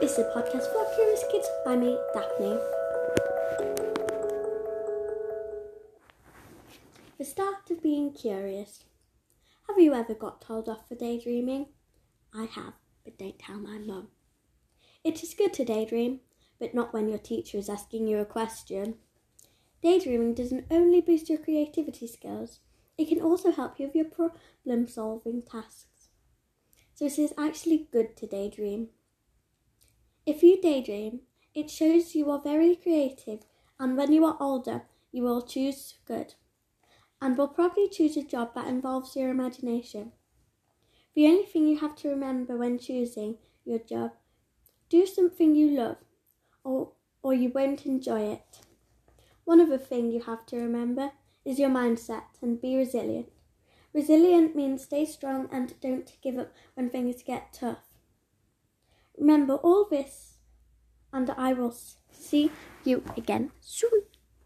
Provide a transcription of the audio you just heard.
This is a podcast for curious kids by me, Daphne. The start of being curious. Have you ever got told off for daydreaming? I have, but don't tell my mum. It is good to daydream, but not when your teacher is asking you a question. Daydreaming doesn't only boost your creativity skills, it can also help you with your problem solving tasks. So it is actually good to daydream. If you daydream, it shows you are very creative, and when you are older, you will choose good and will probably choose a job that involves your imagination. The only thing you have to remember when choosing your job do something you love, or, or you won't enjoy it. One other thing you have to remember is your mindset and be resilient. Resilient means stay strong and don't give up when things get tough. Remember all this, and I will see you again soon.